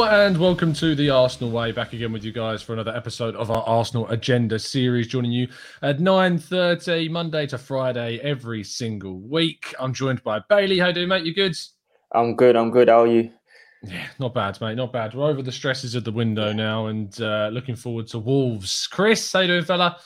Hello and welcome to the Arsenal Way. Back again with you guys for another episode of our Arsenal Agenda series. Joining you at 9.30, Monday to Friday, every single week. I'm joined by Bailey. How do you doing, mate? You good? I'm good. I'm good. How are you? Yeah, not bad, mate. Not bad. We're over the stresses of the window now and uh, looking forward to Wolves. Chris, how you doing, fella?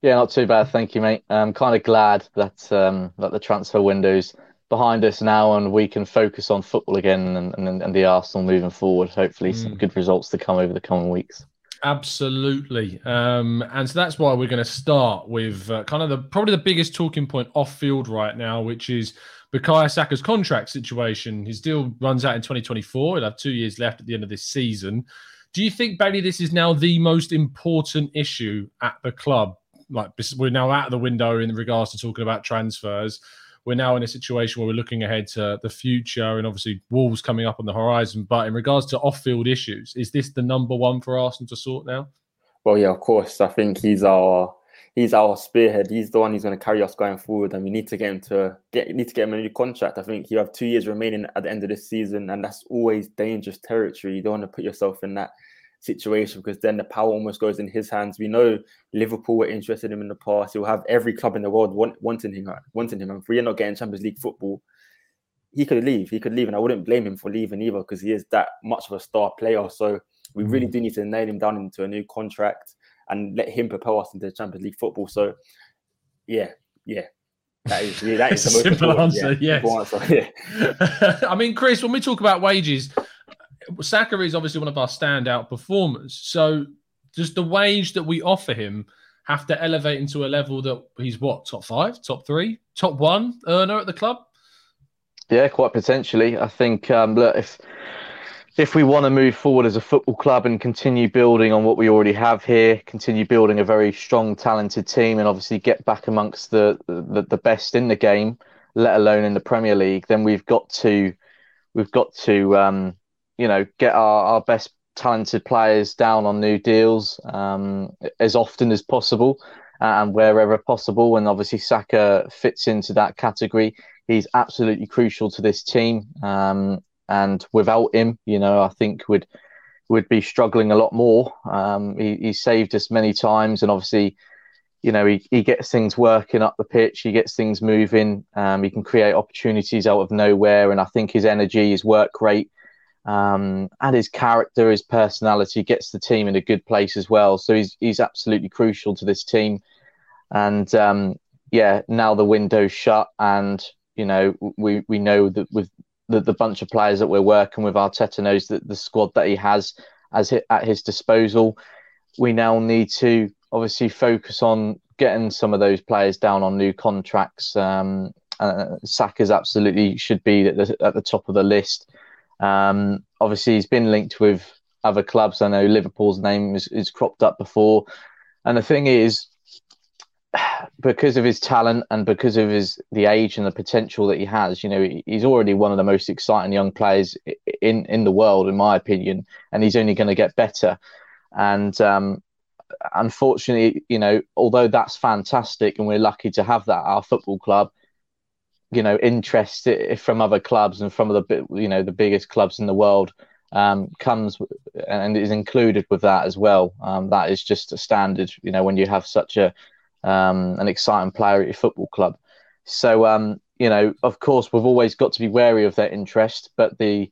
Yeah, not too bad, thank you, mate. I'm kind of glad that um, that the transfer window's behind us now and we can focus on football again and, and, and the Arsenal moving forward. Hopefully, mm. some good results to come over the coming weeks. Absolutely, um, and so that's why we're going to start with uh, kind of the probably the biggest talking point off field right now, which is Bukayo Saka's contract situation. His deal runs out in 2024. He'll have two years left at the end of this season. Do you think, Bailey, this is now the most important issue at the club? Like we're now out of the window in regards to talking about transfers. We're now in a situation where we're looking ahead to the future and obviously Wolves coming up on the horizon. But in regards to off-field issues, is this the number one for Arsenal to sort now? Well, yeah, of course. I think he's our he's our spearhead. He's the one who's going to carry us going forward, and we need to get him to get need to get him a new contract. I think you have two years remaining at the end of this season, and that's always dangerous territory. You don't want to put yourself in that situation because then the power almost goes in his hands. We know Liverpool were interested in him in the past. He'll have every club in the world want, wanting him, wanting him. And if we're not getting Champions League football, he could leave. He could leave, and I wouldn't blame him for leaving either because he is that much of a star player. So we really mm. do need to nail him down into a new contract and let him propel us into Champions League football. So, yeah, yeah. That is, yeah, that is the simple answer. Yeah, yes. Answer, yeah. I mean, Chris, when we talk about wages, Saka is obviously one of our standout performers. So, does the wage that we offer him have to elevate into a level that he's what top five, top three, top one earner at the club? Yeah, quite potentially. I think um, look if if we want to move forward as a football club and continue building on what we already have here, continue building a very strong, talented team, and obviously get back amongst the the, the best in the game, let alone in the Premier League, then we've got to we've got to um, you know get our, our best talented players down on new deals um, as often as possible and wherever possible. And obviously, Saka fits into that category. He's absolutely crucial to this team. Um, and without him, you know, I think would would be struggling a lot more. Um, he, he saved us many times, and obviously, you know, he, he gets things working up the pitch. He gets things moving. Um, he can create opportunities out of nowhere, and I think his energy, his work rate, um, and his character, his personality gets the team in a good place as well. So he's he's absolutely crucial to this team. And um, yeah, now the window's shut, and you know we we know that with the, the bunch of players that we're working with, Arteta knows that the squad that he has as at his disposal. We now need to obviously focus on getting some of those players down on new contracts. Um, uh, Saka's absolutely should be at the, at the top of the list. Um, obviously, he's been linked with other clubs. I know Liverpool's name is, is cropped up before. And the thing is, because of his talent and because of his the age and the potential that he has, you know, he's already one of the most exciting young players in in the world, in my opinion, and he's only going to get better. And um, unfortunately, you know, although that's fantastic and we're lucky to have that, our football club, you know, interest from other clubs and from the you know the biggest clubs in the world um, comes and is included with that as well. Um, that is just a standard, you know, when you have such a um, an exciting player at your football club. So, um, you know, of course, we've always got to be wary of their interest, but the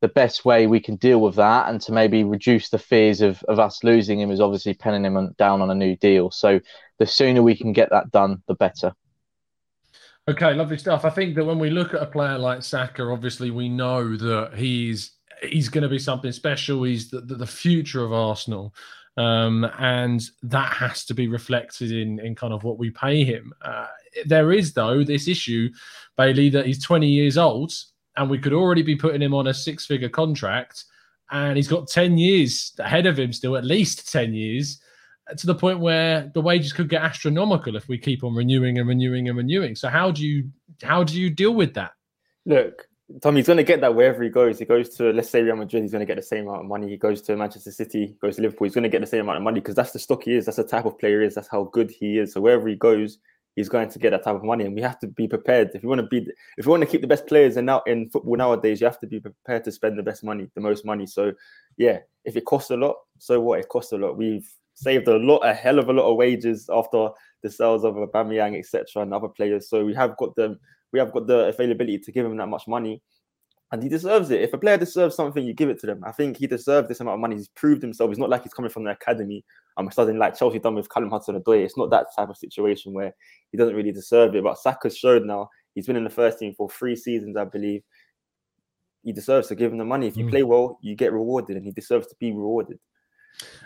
the best way we can deal with that and to maybe reduce the fears of, of us losing him is obviously penning him down on a new deal. So the sooner we can get that done, the better. Okay, lovely stuff. I think that when we look at a player like Saka, obviously we know that he's he's going to be something special. He's the, the, future of Arsenal. Um, and that has to be reflected in in kind of what we pay him. Uh, there is though this issue, Bailey, that he's 20 years old, and we could already be putting him on a six figure contract, and he's got 10 years ahead of him still, at least 10 years. To the point where the wages could get astronomical if we keep on renewing and renewing and renewing. So how do you how do you deal with that? Look, Tommy's going to get that wherever he goes. He goes to, let's say, Real Madrid, he's going to get the same amount of money. He goes to Manchester City, goes to Liverpool, he's going to get the same amount of money because that's the stock he is. That's the type of player he is. That's how good he is. So wherever he goes, he's going to get that type of money, and we have to be prepared. If you want to be, if you want to keep the best players in now in football nowadays, you have to be prepared to spend the best money, the most money. So, yeah, if it costs a lot, so what? It costs a lot. We've saved a lot, a hell of a lot of wages after the sales of Aubameyang, etc., and other players. So we have got the we have got the availability to give him that much money and he deserves it. If a player deserves something, you give it to them. I think he deserves this amount of money. He's proved himself. It's not like he's coming from the academy. I'm starting like Chelsea done with Callum Hudson-Odoi. It's not that type of situation where he doesn't really deserve it. But Saka's showed now he's been in the first team for three seasons, I believe. He deserves to give him the money. If you mm. play well, you get rewarded, and he deserves to be rewarded.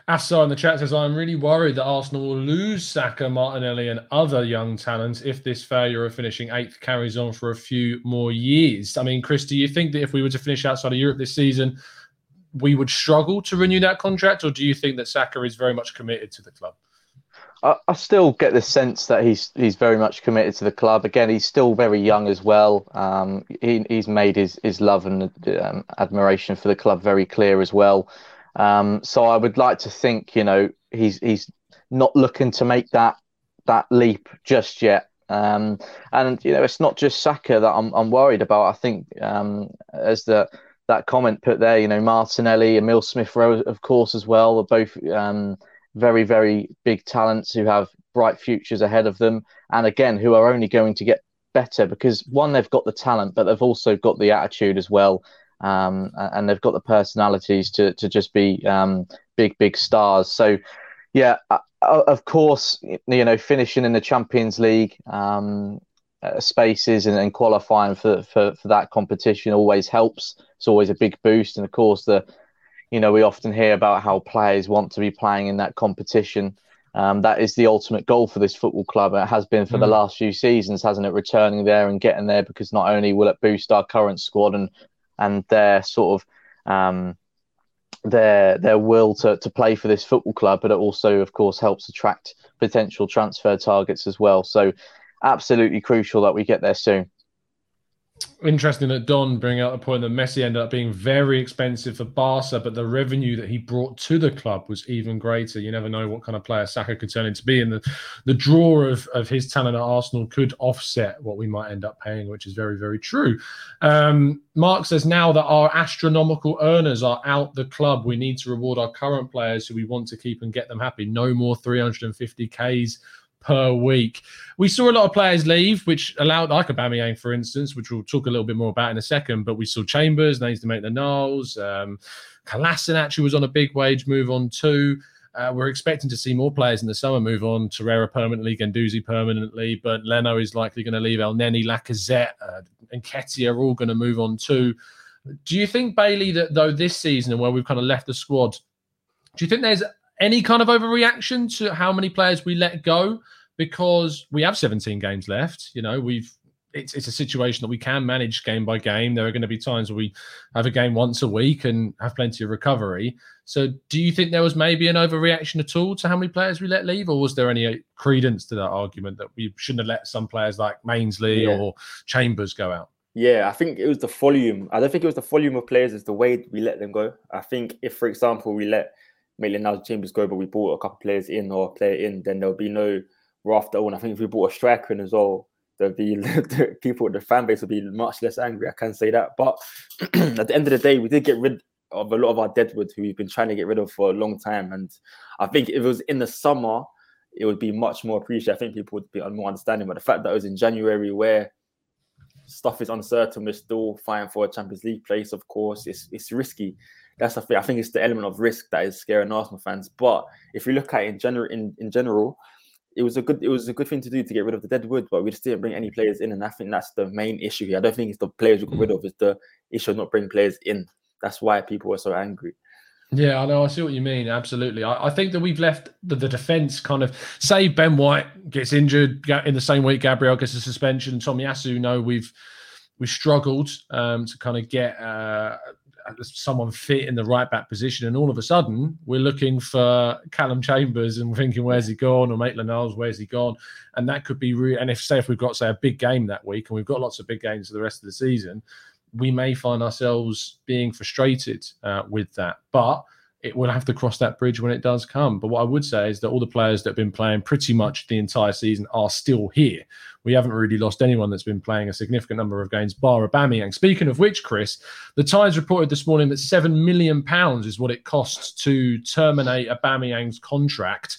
Assa in the chat says, I'm really worried that Arsenal will lose Saka, Martinelli, and other young talents if this failure of finishing eighth carries on for a few more years. I mean, Chris, do you think that if we were to finish outside of Europe this season, we would struggle to renew that contract, or do you think that Saka is very much committed to the club? I, I still get the sense that he's he's very much committed to the club. Again, he's still very young as well. Um, he, he's made his his love and um, admiration for the club very clear as well. Um, so I would like to think, you know, he's he's not looking to make that that leap just yet. Um, and you know, it's not just Saka that I'm I'm worried about. I think um, as the that comment put there, you know, Martinelli, Emile Smith Rowe, of course, as well, are both um, very very big talents who have bright futures ahead of them, and again, who are only going to get better because one, they've got the talent, but they've also got the attitude as well um, and they've got the personalities to to just be um, big big stars. So yeah, uh, uh, of course, you know, finishing in the Champions League um, uh, spaces and, and, qualifying for, for for that competition always helps. It's always a big boost, and of course the you know we often hear about how players want to be playing in that competition. Um, that is the ultimate goal for this football club. It has been for mm. the last few seasons, hasn't it? Returning there and getting there because not only will it boost our current squad and and their sort of um, their their will to, to play for this football club, but it also, of course, helps attract potential transfer targets as well. So, absolutely crucial that we get there soon interesting that Don bring out the point that Messi ended up being very expensive for Barca, but the revenue that he brought to the club was even greater. You never know what kind of player Saka could turn into be, and the, the draw of, of his talent at Arsenal could offset what we might end up paying, which is very, very true. Um, Mark says now that our astronomical earners are out the club, we need to reward our current players who we want to keep and get them happy. No more 350Ks per week. We saw a lot of players leave, which allowed like Aubameyang, for instance, which we'll talk a little bit more about in a second. But we saw Chambers, names to make the Knowles. Um, actually was on a big wage move on too. Uh, we're expecting to see more players in the summer move on. Torreira permanently, Guendouzi permanently, but Leno is likely going to leave. Elneny, Lacazette, uh, and Nketiah are all going to move on too. Do you think Bailey that though this season and where we've kind of left the squad, do you think there's any kind of overreaction to how many players we let go because we have 17 games left. You know, we've it's it's a situation that we can manage game by game. There are going to be times where we have a game once a week and have plenty of recovery. So, do you think there was maybe an overreaction at all to how many players we let leave, or was there any uh, credence to that argument that we shouldn't have let some players like Mainsley yeah. or Chambers go out? Yeah, I think it was the volume. I don't think it was the volume of players; it's the way we let them go. I think if, for example, we let Maitland Niles Chambers go, but we brought a couple players in or a player in, then there'll be no raft on. I think if we brought a striker in as well, there'll be the people, the fan base will be much less angry. I can say that. But at the end of the day, we did get rid of a lot of our deadwood who we've been trying to get rid of for a long time. And I think if it was in the summer, it would be much more appreciated. I think people would be more understanding. But the fact that it was in January where stuff is uncertain, we're still fighting for a Champions League place, of course, it's it's risky that's the thing. I think it's the element of risk that is scaring Arsenal fans. But if you look at it in general, in, in general, it was a good it was a good thing to do to get rid of the dead wood, but we just didn't bring any players in, and I think that's the main issue here. I don't think it's the players we got rid of; it's the issue of not bringing players in. That's why people are so angry. Yeah, I know. I see what you mean. Absolutely. I, I think that we've left the, the defense kind of say Ben White gets injured in the same week, Gabriel gets a suspension, Tomiyasu. No, we've we struggled um, to kind of get uh, someone fit in the right back position, and all of a sudden we're looking for Callum Chambers and thinking, where's he gone? Or Maitland Niles, where's he gone? And that could be real. And if say if we've got say a big game that week, and we've got lots of big games for the rest of the season, we may find ourselves being frustrated uh, with that. But it will have to cross that bridge when it does come. But what I would say is that all the players that have been playing pretty much the entire season are still here. We haven't really lost anyone that's been playing a significant number of games, bar Aubameyang. Speaking of which, Chris, the Times reported this morning that seven million pounds is what it costs to terminate Aubameyang's contract.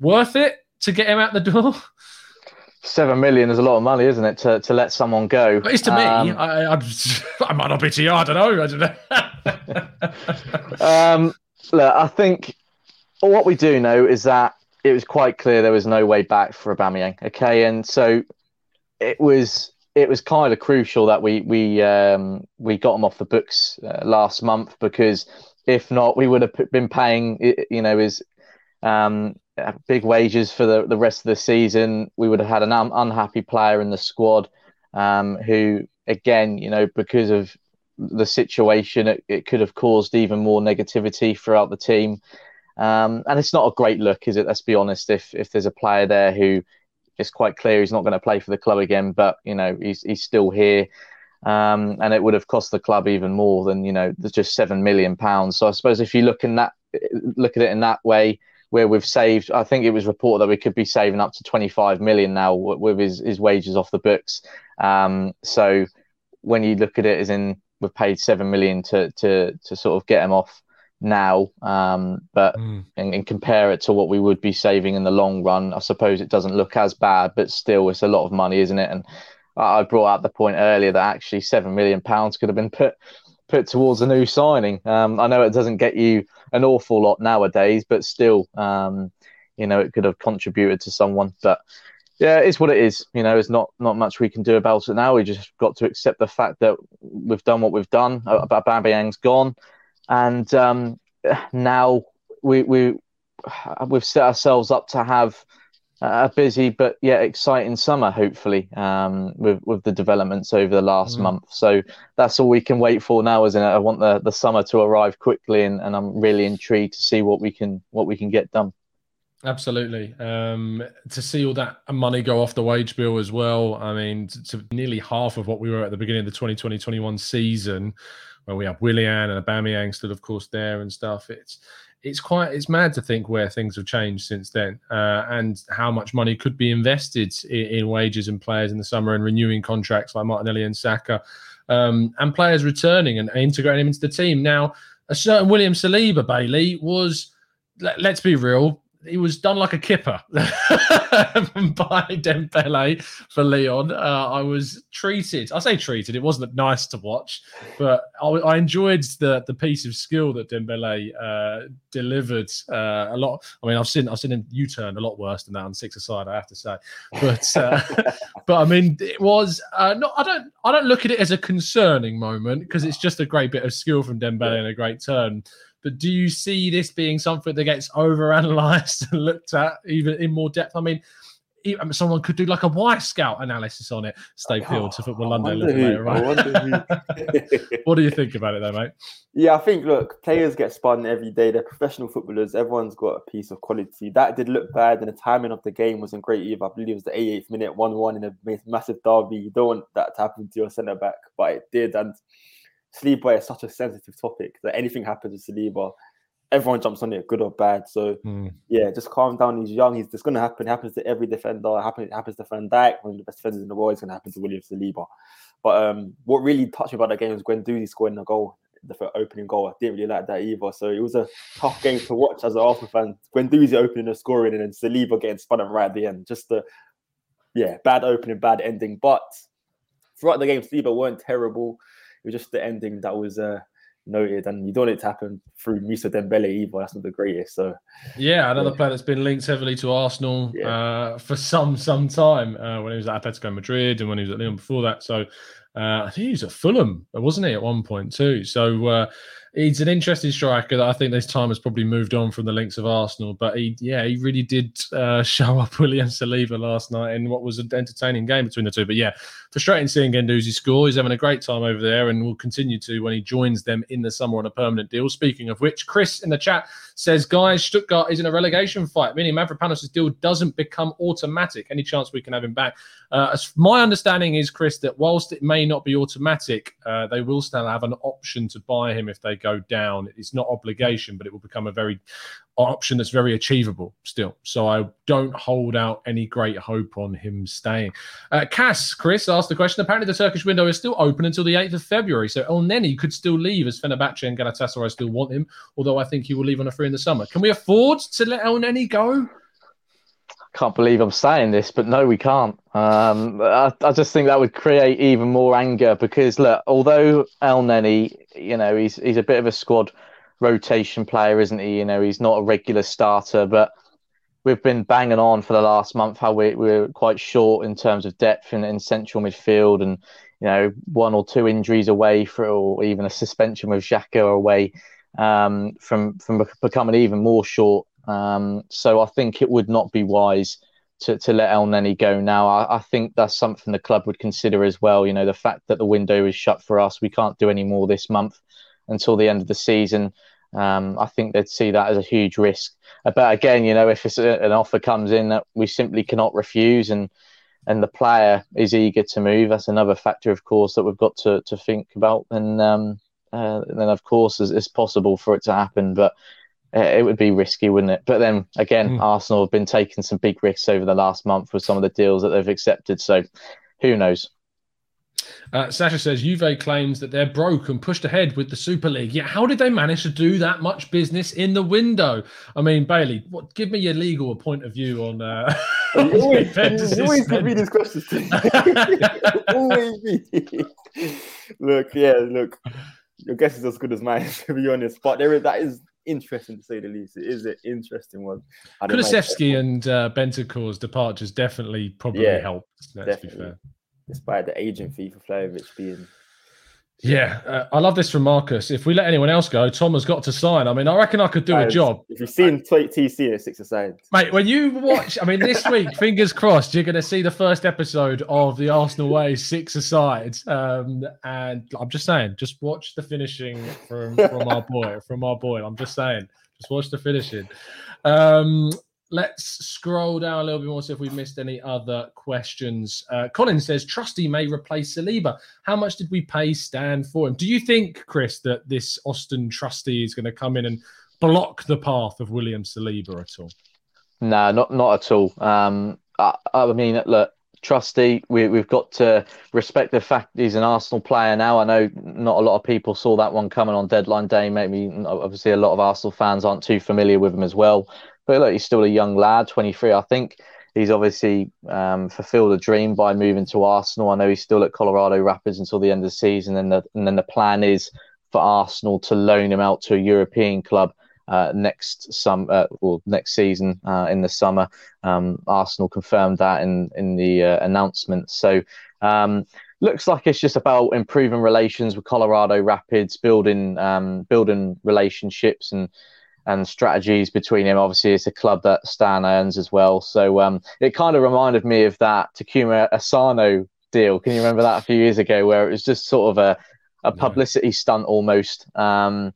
Worth it to get him out the door? Seven million is a lot of money, isn't it, to, to let someone go? But it's to um, me. I, I, I, might not be to you. I don't know. I don't know. um, look, I think what we do know is that it was quite clear there was no way back for Aubameyang. Okay, and so it was it was kind of crucial that we we um, we got him off the books uh, last month because if not, we would have been paying you know his um, big wages for the, the rest of the season. We would have had an un- unhappy player in the squad um, who, again, you know, because of the situation, it, it could have caused even more negativity throughout the team. Um, and it's not a great look, is it? Let's be honest. If if there's a player there who it's quite clear he's not going to play for the club again, but you know he's he's still here, um, and it would have cost the club even more than you know just seven million pounds. So I suppose if you look in that look at it in that way, where we've saved, I think it was reported that we could be saving up to 25 million now with his, his wages off the books. Um, so when you look at it as in we've paid 7 million to, to, to sort of get him off now, um, but mm. and, and, compare it to what we would be saving in the long run, I suppose it doesn't look as bad, but still it's a lot of money, isn't it? And I brought up the point earlier that actually 7 million pounds could have been put put towards a new signing. Um, I know it doesn't get you an awful lot nowadays, but still, um, you know, it could have contributed to someone. But yeah, it's what it is. You know, there's not not much we can do about it now. We just got to accept the fact that we've done what we've done. About Aubameyang's gone, and um, now we we we've set ourselves up to have a busy but yet exciting summer, hopefully, um, with with the developments over the last mm. month. So that's all we can wait for now, isn't it? I want the, the summer to arrive quickly, and, and I'm really intrigued to see what we can what we can get done. Absolutely. Um, to see all that money go off the wage bill as well. I mean, to, nearly half of what we were at the beginning of the 2020-21 season, where we have Willian and Aubameyang still, of course, there and stuff. It's it's quite it's mad to think where things have changed since then uh, and how much money could be invested in, in, wages and players in the summer and renewing contracts like Martinelli and Saka um, and players returning and integrating them into the team. Now, a certain William Saliba Bailey was, let, let's be real, he was done like a kipper by Dembele for Lyon. Uh, I was treated. I say treated. It wasn't nice to watch, but I, I enjoyed the the piece of skill that Dembele uh, delivered. Uh, a lot. I mean, I've seen I've seen him U turn a lot worse than that on six aside. I have to say, but uh, but I mean, it was uh, not. I don't I don't look at it as a concerning moment because it's just a great bit of skill from Dembele and a great turn. But do you see this being something that gets overanalyzed and looked at even in more depth? I mean, someone could do like a Wyscout analysis on it. Stay oh, peeled oh, to Football London little later, right? what do you think about it, though, mate? Yeah, I think look, players get spun every day. They're professional footballers. Everyone's got a piece of quality. That did look bad, and the timing of the game wasn't great either. I believe it was the 88th minute, one-one in a massive derby. You don't want that to happen to your centre back, but it did, and Saliba is such a sensitive topic that anything happens to Saliba, everyone jumps on it, good or bad. So mm. yeah, just calm down. He's young. He's just going to happen. It happens to every defender. It happens, it happens to Van Dijk, one of the best defenders in the world. It's going to happen to William Saliba. But um, what really touched me about that game was Guendouzi scoring the goal, the opening goal. I didn't really like that either. So it was a tough game to watch as an Arsenal fan. Guendouzi opening the scoring and then Saliba getting spun up right at the end. Just a yeah, bad opening, bad ending. But throughout the game, Saliba weren't terrible. Was just the ending that was uh, noted, and you don't want it to happen through Moussa Dembele either. That's not the greatest. So yeah, another yeah. player that's been linked heavily to Arsenal yeah. uh, for some some time uh, when he was at Atletico Madrid and when he was at Lyon before that. So uh, I think he was at Fulham, wasn't he, at one point too? So uh, he's an interesting striker that I think this time has probably moved on from the links of Arsenal. But he, yeah, he really did uh, show up William Saliba last night in what was an entertaining game between the two. But yeah, frustrating seeing Guendouzi score. He's having a great time over there and will continue to when he joins them in the summer on a permanent deal. Speaking of which, Chris in the chat says, guys, Stuttgart is in a relegation fight, meaning Mavropanos' deal doesn't become automatic. Any chance we can have him back? Uh, as my understanding is, Chris, that whilst it may not be automatic, uh, they will still have an option to buy him if they go down. It's not obligation, but it will become a very option that's very achievable still. So I don't hold out any great hope on him staying. Uh, Cass, Chris asked the question. Apparently, the Turkish window is still open until the 8th of February. So Elneny could still leave as Fenerbahce and Galatasaray still want him, although I think he will leave on a free in the summer. Can we afford to let Elneny go? can't believe I'm saying this, but no, we can't. Um, I, I, just think that would create even more anger because look, although Elneny, you know, he's he's a bit of a squad rotation player, isn't he? You know, he's not a regular starter, but we've been banging on for the last month how we, we're quite short in terms of depth in, in central midfield and, you know, one or two injuries away for, or even a suspension with Xhaka away um, from, from becoming even more short. Um, so I think it would not be wise to, to let Elneny go now. I, I, think that's something the club would consider as well. You know, the fact that the window is shut for us, we can't do any more this month until the end of the season. Um, I think they'd see that as a huge risk. Uh, but again, you know, if a, an offer comes in that we simply cannot refuse, and and the player is eager to move, that's another factor, of course, that we've got to, to think about. And um, uh, then, of course, it's, it's, possible for it to happen, but uh, it would be risky, wouldn't it? But then again, mm. Arsenal have been taking some big risks over the last month with some of the deals that they've accepted. So who knows? Uh, Sasha says Juve claims that they're broke and pushed ahead with the Super League. Yeah, how did they manage to do that much business in the window? I mean, Bailey, what? Give me your legal point of view on. Uh, you always, you always give me these questions. always me. look, yeah, look. Your guess is as good as mine, to be honest. But there is that is interesting to say the least. It is an interesting one. Kulusevski and uh, Bentancur's departures definitely probably yeah, helped. Let's definitely. be fair despite the agent fee for Vlahovic being. Yeah, uh, I love this from Marcus. If we let anyone else go, Tom has got to sign. I mean, I reckon I could do a job. If you've seen TC at six aside, mate, when you watch, I mean, this week, fingers crossed, you're going to see the first episode of the Arsenal way six aside. Um, and I'm just saying, just watch the finishing from from our boy, from our boy. I'm just saying, just watch the finishing. Um, let's scroll down a little bit more see if we've missed any other questions. Uh, Colin says Trusty may replace Saliba. How much did we pay Stan for him? Do you think, Chris, that this Austin Trusty is going to come in and block the path of William Saliba at all? No, not not at all. Um, I, I mean, look, Trusty, we, we've got to respect the fact he's an Arsenal player now. I know not a lot of people saw that one coming on deadline day. Maybe obviously a lot of Arsenal fans aren't too familiar with him as well. But look, he's still a young lad, 23, I think. He's obviously um, fulfilled a dream by moving to Arsenal. I know he's still at Colorado Rapids until the end of the season, and, the, and then the plan is for Arsenal to loan him out to a European club uh, next sum uh, or next season uh, in the summer. Um, Arsenal confirmed that in in the uh, announcement. So um, looks like it's just about improving relations with Colorado Rapids, building um, building relationships and and strategies between him. Obviously, it's a club that Stan owns as well. So um, it kind of reminded me of that Takuma Asano deal. Can you remember that a few years ago where it was just sort of a, a publicity yeah. stunt almost? Um,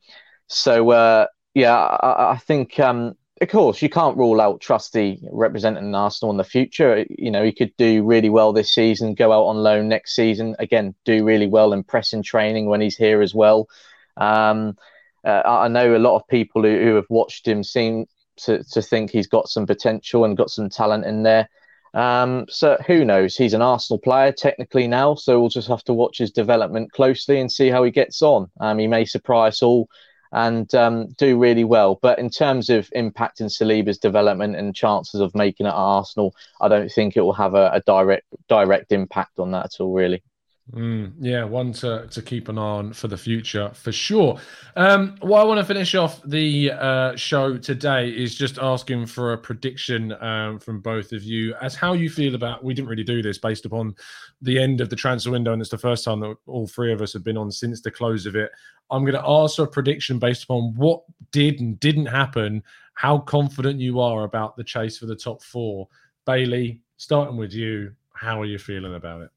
so, uh, yeah, I, I think, um, of course, you can't rule out Trusty representing Arsenal in the future. You know, he could do really well this season, go out on loan next season, again, do really well, impress in training when he's here as well. Um, uh, I know a lot of people who, who have watched him seem to, to think he's got some potential and got some talent in there. Um, so who knows? He's an Arsenal player technically now, so we'll just have to watch his development closely and see how he gets on. Um, he may surprise all and um, do really well, but in terms of impacting Saliba's development and chances of making it at Arsenal, I don't think it will have a, a direct direct impact on that at all. Really. Mm, yeah, one to, to keep an eye on for the future for sure. Um, what I want to finish off the uh, show today is just asking for a prediction um, from both of you as how you feel about. We didn't really do this based upon the end of the transfer window, and it's the first time that all three of us have been on since the close of it. I'm going to ask for a prediction based upon what did and didn't happen, how confident you are about the chase for the top four. Bailey, starting with you, how are you feeling about it?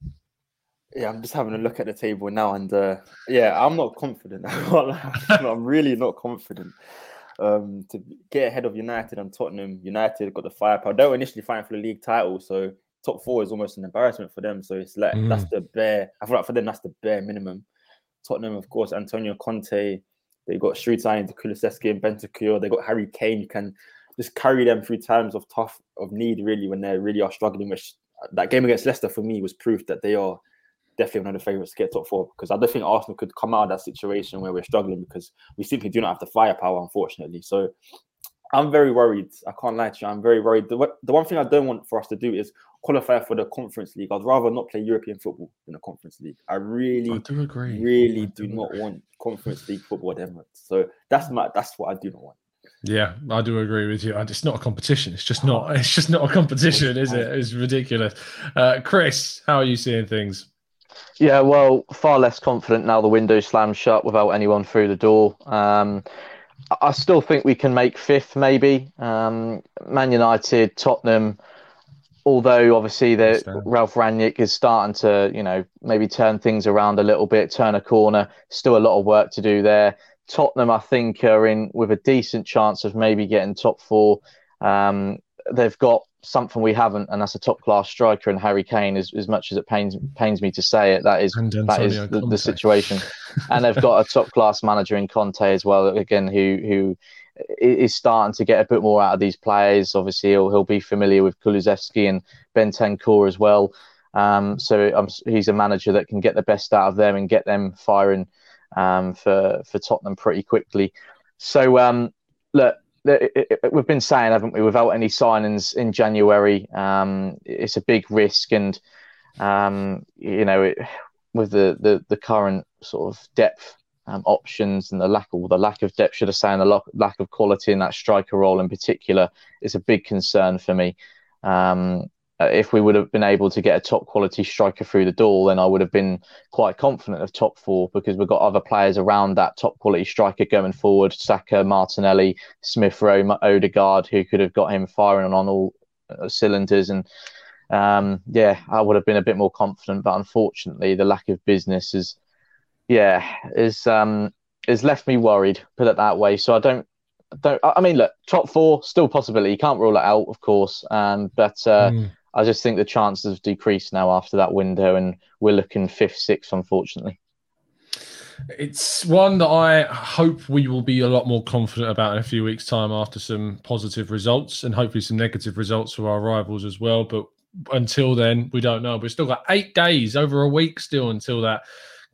Yeah, I'm just having a look at the table now, and uh, yeah, I'm not confident. I'm really not confident. Um, to get ahead of United and Tottenham, United got the firepower. They were initially fighting for the league title, so top four is almost an embarrassment for them. So it's like mm. that's the bare. I feel like for them that's the bare minimum. Tottenham, of course, Antonio Conte, They got Shrewsbury, Kulusevski and Bentancur. They got Harry Kane. You can just carry them through times of tough of need, really, when they really are struggling. Which that game against Leicester for me was proof that they are definitely one of the favourites to get top four because I don't think Arsenal could come out of that situation where we're struggling because we simply do not have the firepower, unfortunately. So I'm very worried. I can't lie to you. I'm very worried. The, the one thing I don't want for us to do is qualify for the Conference League. I'd rather not play European football than the Conference League. I really, I do agree. Really do, do not want Conference League football at Emirates. So that's my that's what I do not want. Yeah, I do agree with you. It's not a competition. It's just not. It's just not a competition, is it? It's ridiculous. Uh, Chris, how are you seeing things? Yeah, well, far less confident now. The window slammed shut without anyone through the door. Um, I still think we can make fifth, maybe. Um, Man United, Tottenham, although obviously the Ralf Rangnick is starting to, you know, maybe turn things around a little bit, turn a corner. Still a lot of work to do there. Tottenham, I think, are in with a decent chance of maybe getting top four. Um, they've got something we haven't, and that's a top class striker and Harry Kane. As, as much as it pains pains me to say it, that is that is the, the, situation. and they've got a top class manager in Conte as well. Again, who who is starting to get a bit more out of these players. Obviously, he'll he'll be familiar with Kulusevski and Bentancur as well. Um, so um, he's a manager that can get the best out of them and get them firing um, for for Tottenham pretty quickly. So um, look, we've been saying, haven't we? Without any signings in January, um, it's a big risk, and um, you know, it, with the, the the current sort of depth um, options and the lack of the lack of depth, should I say, and the lack of quality in that striker role in particular, is a big concern for me. Um, uh, if we would have been able to get a top quality striker through the door, then I would have been quite confident of top four because we've got other players around that top quality striker going forward Saka, Martinelli, Smith Rowe, Odegaard, who could have got him firing on all uh, cylinders. And um, yeah, I would have been a bit more confident. But unfortunately, the lack of business is, yeah, is um, has left me worried. Put it that way. So I don't don't. I mean, look, top four still possibility. You can't rule it out, of course. Um, but uh, mm. I just think the chances have decreased now after that window, and we're looking fifth, sixth, unfortunately. It's one that I hope we will be a lot more confident about in a few weeks' time after some positive results and hopefully some negative results for our rivals as well. But until then, we don't know. We've still got eight days, over a week still until that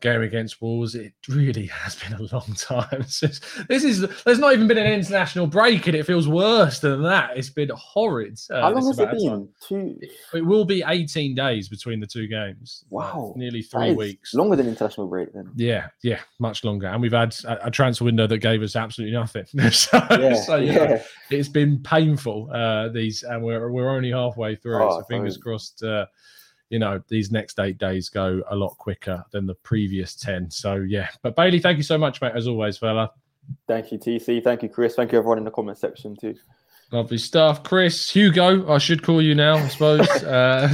game against Wolves. It really has been a long time. Since, this is there's not even been an international break, and it feels worse than that. It's been horrid. Uh, How long has it been? Two. It will be 18 days between the two games. Wow, uh, nearly three weeks. Longer than international break, then. Yeah, yeah, much longer. And we've had a, a transfer window that gave us absolutely nothing. so, yeah, so yeah. Know, it's been painful. Uh, these, and we're we're only halfway through. Oh, so fingers crossed. Uh, you know, these next eight days go a lot quicker than the previous 10. So, yeah. But Bailey, thank you so much, mate, as always, fella. Thank you, TC. Thank you, Chris. Thank you, everyone in the comment section, too. Lovely stuff. Chris, Hugo, I should call you now, I suppose. uh...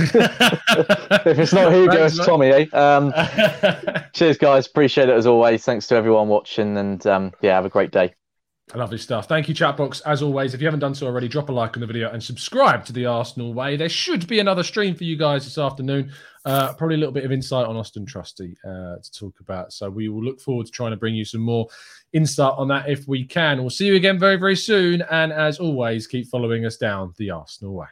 if it's not Hugo, Thanks, it's Tommy, eh? Um, cheers, guys. Appreciate it as always. Thanks to everyone watching. And um, yeah, have a great day. Lovely stuff. Thank you, Chatbox. As always, if you haven't done so already, drop a like on the video and subscribe to the Arsenal Way. There should be another stream for you guys this afternoon. Uh, probably a little bit of insight on Austin Trusty uh, to talk about. So we will look forward to trying to bring you some more insight on that if we can. We'll see you again very, very soon. And as always, keep following us down the Arsenal Way.